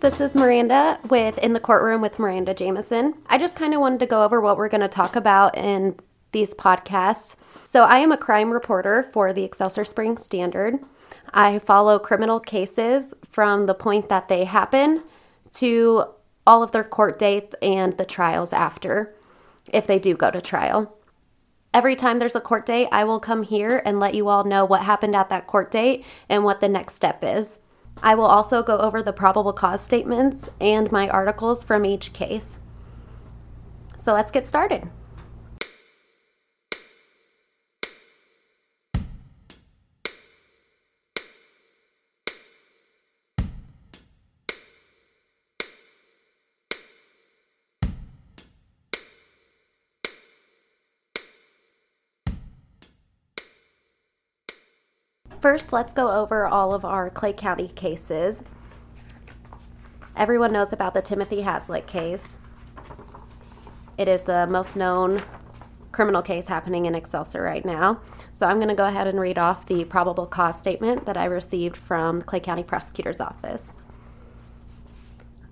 this is Miranda with In the Courtroom with Miranda Jamison. I just kind of wanted to go over what we're going to talk about in these podcasts. So, I am a crime reporter for the Excelsior Springs Standard. I follow criminal cases from the point that they happen to all of their court dates and the trials after, if they do go to trial. Every time there's a court date, I will come here and let you all know what happened at that court date and what the next step is. I will also go over the probable cause statements and my articles from each case. So let's get started. First, let's go over all of our Clay County cases. Everyone knows about the Timothy Haslett case. It is the most known criminal case happening in Excelsior right now. So I'm going to go ahead and read off the probable cause statement that I received from the Clay County Prosecutor's Office.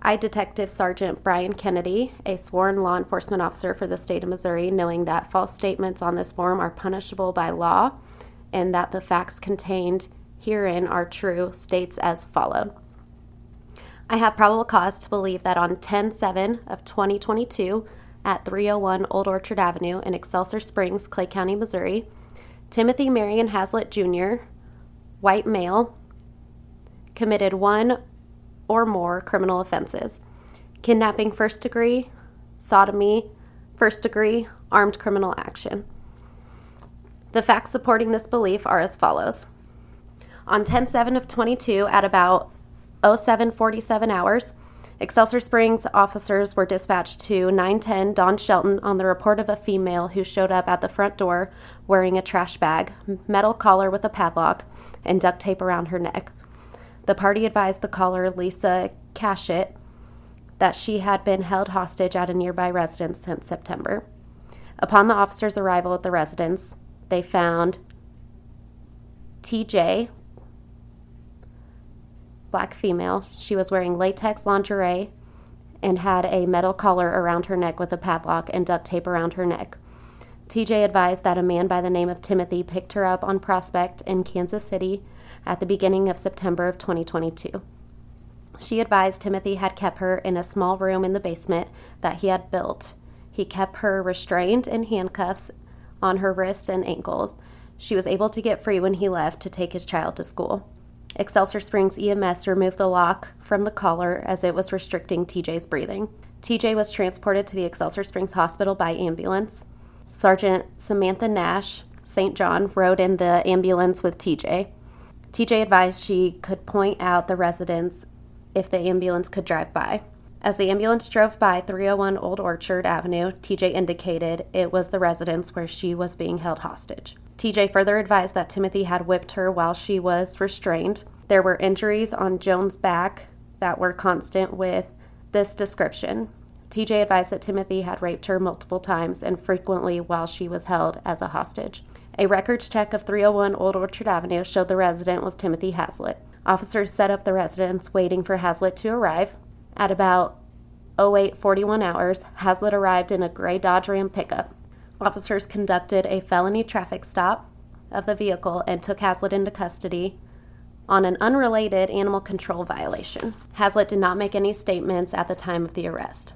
I, Detective Sergeant Brian Kennedy, a sworn law enforcement officer for the state of Missouri, knowing that false statements on this form are punishable by law and that the facts contained herein are true, states as followed. I have probable cause to believe that on 10 7 of 2022 at 301 Old Orchard Avenue in Excelsior Springs, Clay County, Missouri, Timothy Marion Haslett Jr., white male, committed one or more criminal offenses kidnapping first degree, sodomy, first degree, armed criminal action. The facts supporting this belief are as follows. On 10 7 of 22, at about 0747 hours, Excelsior Springs officers were dispatched to 910 Don Shelton on the report of a female who showed up at the front door wearing a trash bag, metal collar with a padlock, and duct tape around her neck. The party advised the caller, Lisa Cashett, that she had been held hostage at a nearby residence since September. Upon the officer's arrival at the residence, they found TJ, black female. She was wearing latex lingerie and had a metal collar around her neck with a padlock and duct tape around her neck. TJ advised that a man by the name of Timothy picked her up on Prospect in Kansas City at the beginning of September of 2022. She advised Timothy had kept her in a small room in the basement that he had built. He kept her restrained in handcuffs on her wrists and ankles. She was able to get free when he left to take his child to school. Excelsior Springs EMS removed the lock from the collar as it was restricting TJ's breathing. TJ was transported to the Excelsior Springs Hospital by ambulance. Sergeant Samantha Nash, St. John, rode in the ambulance with TJ. TJ advised she could point out the residence if the ambulance could drive by. As the ambulance drove by 301 Old Orchard Avenue, TJ indicated it was the residence where she was being held hostage. TJ further advised that Timothy had whipped her while she was restrained. There were injuries on Joan's back that were constant with this description. TJ advised that Timothy had raped her multiple times and frequently while she was held as a hostage. A records check of 301 Old Orchard Avenue showed the resident was Timothy Haslett. Officers set up the residence waiting for Haslett to arrive. At about 0841 hours, Haslett arrived in a gray Dodge Ram pickup. Officers conducted a felony traffic stop of the vehicle and took Haslett into custody on an unrelated animal control violation. Haslett did not make any statements at the time of the arrest.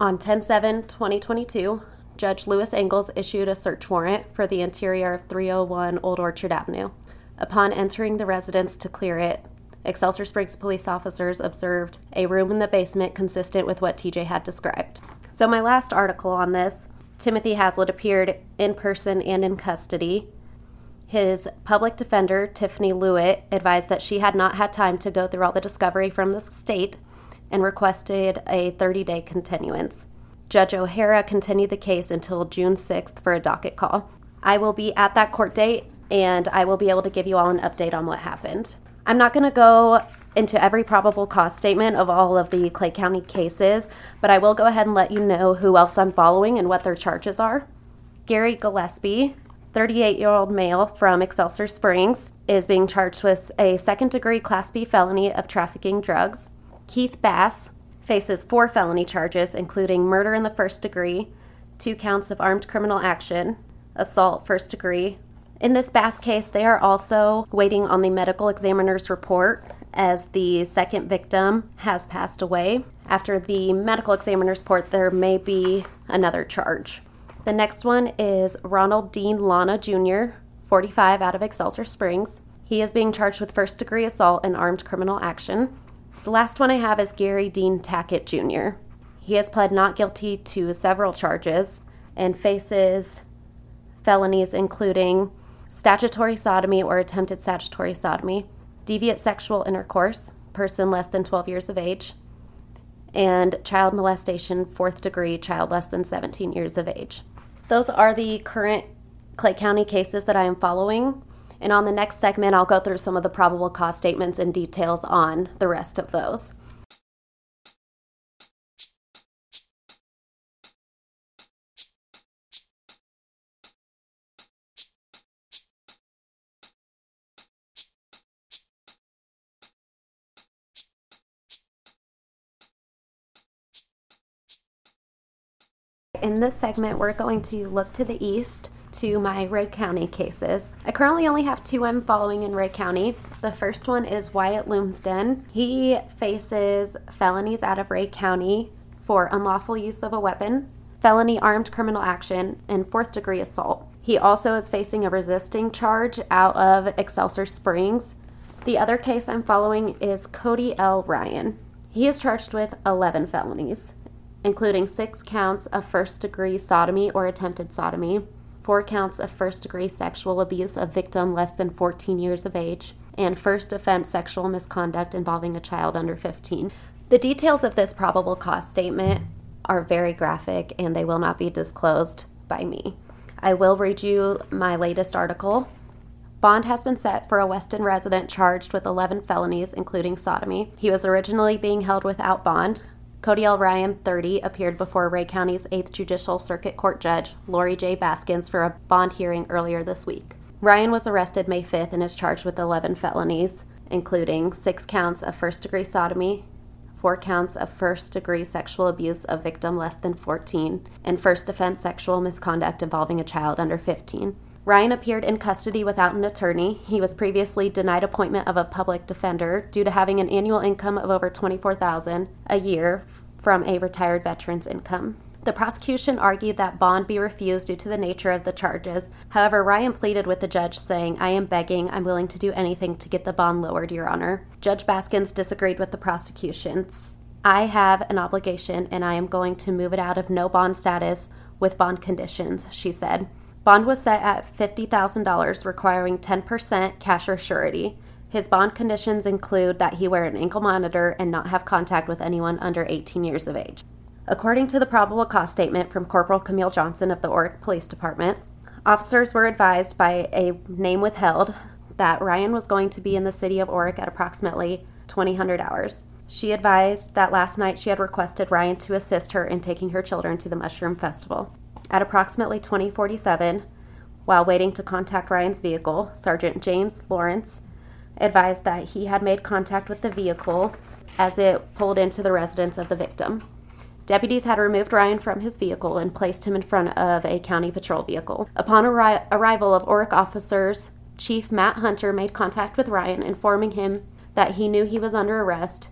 On 10 7 2022, Judge Lewis Engels issued a search warrant for the interior of 301 Old Orchard Avenue. Upon entering the residence to clear it, Excelsior Springs police officers observed a room in the basement consistent with what TJ had described. So, my last article on this Timothy Haslett appeared in person and in custody. His public defender, Tiffany Lewitt, advised that she had not had time to go through all the discovery from the state and requested a 30 day continuance. Judge O'Hara continued the case until June 6th for a docket call. I will be at that court date and I will be able to give you all an update on what happened. I'm not going to go into every probable cause statement of all of the Clay County cases, but I will go ahead and let you know who else I'm following and what their charges are. Gary Gillespie, 38 year old male from Excelsior Springs, is being charged with a second degree Class B felony of trafficking drugs. Keith Bass faces four felony charges, including murder in the first degree, two counts of armed criminal action, assault first degree. In this Bass case, they are also waiting on the medical examiner's report as the second victim has passed away. After the medical examiner's report, there may be another charge. The next one is Ronald Dean Lana Jr., 45 out of Excelsior Springs. He is being charged with first degree assault and armed criminal action. The last one I have is Gary Dean Tackett Jr. He has pled not guilty to several charges and faces felonies including statutory sodomy or attempted statutory sodomy, deviant sexual intercourse, person less than 12 years of age, and child molestation, fourth degree, child less than 17 years of age. Those are the current Clay County cases that I am following. And on the next segment, I'll go through some of the probable cause statements and details on the rest of those. In this segment, we're going to look to the east to my Ray County cases. I currently only have two I'm following in Ray County. The first one is Wyatt Lumsden. He faces felonies out of Ray County for unlawful use of a weapon, felony armed criminal action, and fourth degree assault. He also is facing a resisting charge out of Excelsior Springs. The other case I'm following is Cody L. Ryan. He is charged with 11 felonies including six counts of first degree sodomy or attempted sodomy, four counts of first degree sexual abuse of victim less than 14 years of age, and first offense sexual misconduct involving a child under 15. The details of this probable cause statement are very graphic and they will not be disclosed by me. I will read you my latest article. Bond has been set for a Weston resident charged with 11 felonies, including sodomy. He was originally being held without bond, Cody L. Ryan, 30, appeared before Ray County's 8th Judicial Circuit Court Judge, Lori J. Baskins, for a bond hearing earlier this week. Ryan was arrested May 5th and is charged with 11 felonies, including six counts of first degree sodomy, four counts of first degree sexual abuse of victim less than 14, and first offense sexual misconduct involving a child under 15. Ryan appeared in custody without an attorney. He was previously denied appointment of a public defender due to having an annual income of over 24,000 a year from a retired veteran's income. The prosecution argued that bond be refused due to the nature of the charges. However, Ryan pleaded with the judge, saying, I am begging, I'm willing to do anything to get the bond lowered, Your Honor. Judge Baskins disagreed with the prosecution's. I have an obligation and I am going to move it out of no bond status with bond conditions, she said. Bond was set at $50,000, requiring 10% cash or surety. His bond conditions include that he wear an ankle monitor and not have contact with anyone under 18 years of age. According to the probable cause statement from Corporal Camille Johnson of the Orrick Police Department, officers were advised by a name withheld that Ryan was going to be in the city of Orrick at approximately 2000 hours. She advised that last night she had requested Ryan to assist her in taking her children to the Mushroom Festival. At approximately 2047, while waiting to contact Ryan's vehicle, Sergeant James Lawrence advised that he had made contact with the vehicle as it pulled into the residence of the victim. Deputies had removed Ryan from his vehicle and placed him in front of a county patrol vehicle. Upon arri- arrival of Orrick officers, Chief Matt Hunter made contact with Ryan, informing him that he knew he was under arrest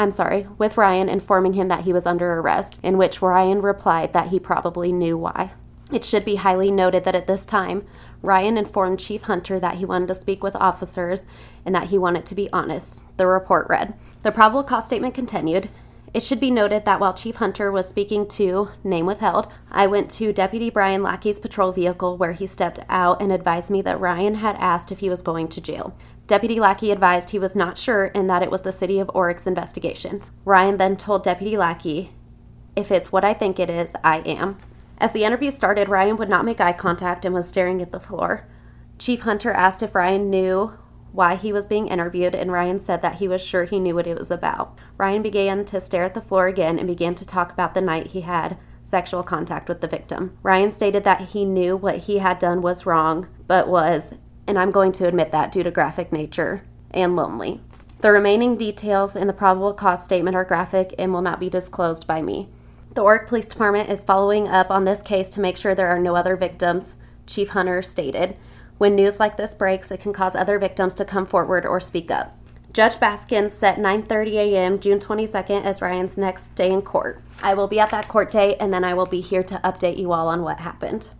I'm sorry, with Ryan informing him that he was under arrest, in which Ryan replied that he probably knew why. It should be highly noted that at this time, Ryan informed Chief Hunter that he wanted to speak with officers and that he wanted to be honest. The report read. The probable cause statement continued. It should be noted that while Chief Hunter was speaking to, name withheld, I went to Deputy Brian Lackey's patrol vehicle where he stepped out and advised me that Ryan had asked if he was going to jail. Deputy Lackey advised he was not sure and that it was the city of Orrick's investigation. Ryan then told Deputy Lackey, If it's what I think it is, I am. As the interview started, Ryan would not make eye contact and was staring at the floor. Chief Hunter asked if Ryan knew why he was being interviewed, and Ryan said that he was sure he knew what it was about. Ryan began to stare at the floor again and began to talk about the night he had sexual contact with the victim. Ryan stated that he knew what he had done was wrong, but was, and I'm going to admit that due to graphic nature, and lonely. The remaining details in the probable cause statement are graphic and will not be disclosed by me. The Orrick Police Department is following up on this case to make sure there are no other victims, Chief Hunter stated. When news like this breaks, it can cause other victims to come forward or speak up. Judge Baskin set 9:30 a.m. June 22nd as Ryan's next day in court. I will be at that court date and then I will be here to update you all on what happened.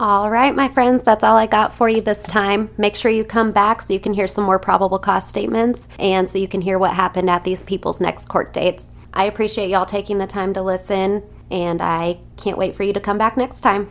All right, my friends, that's all I got for you this time. Make sure you come back so you can hear some more probable cause statements and so you can hear what happened at these people's next court dates. I appreciate y'all taking the time to listen, and I can't wait for you to come back next time.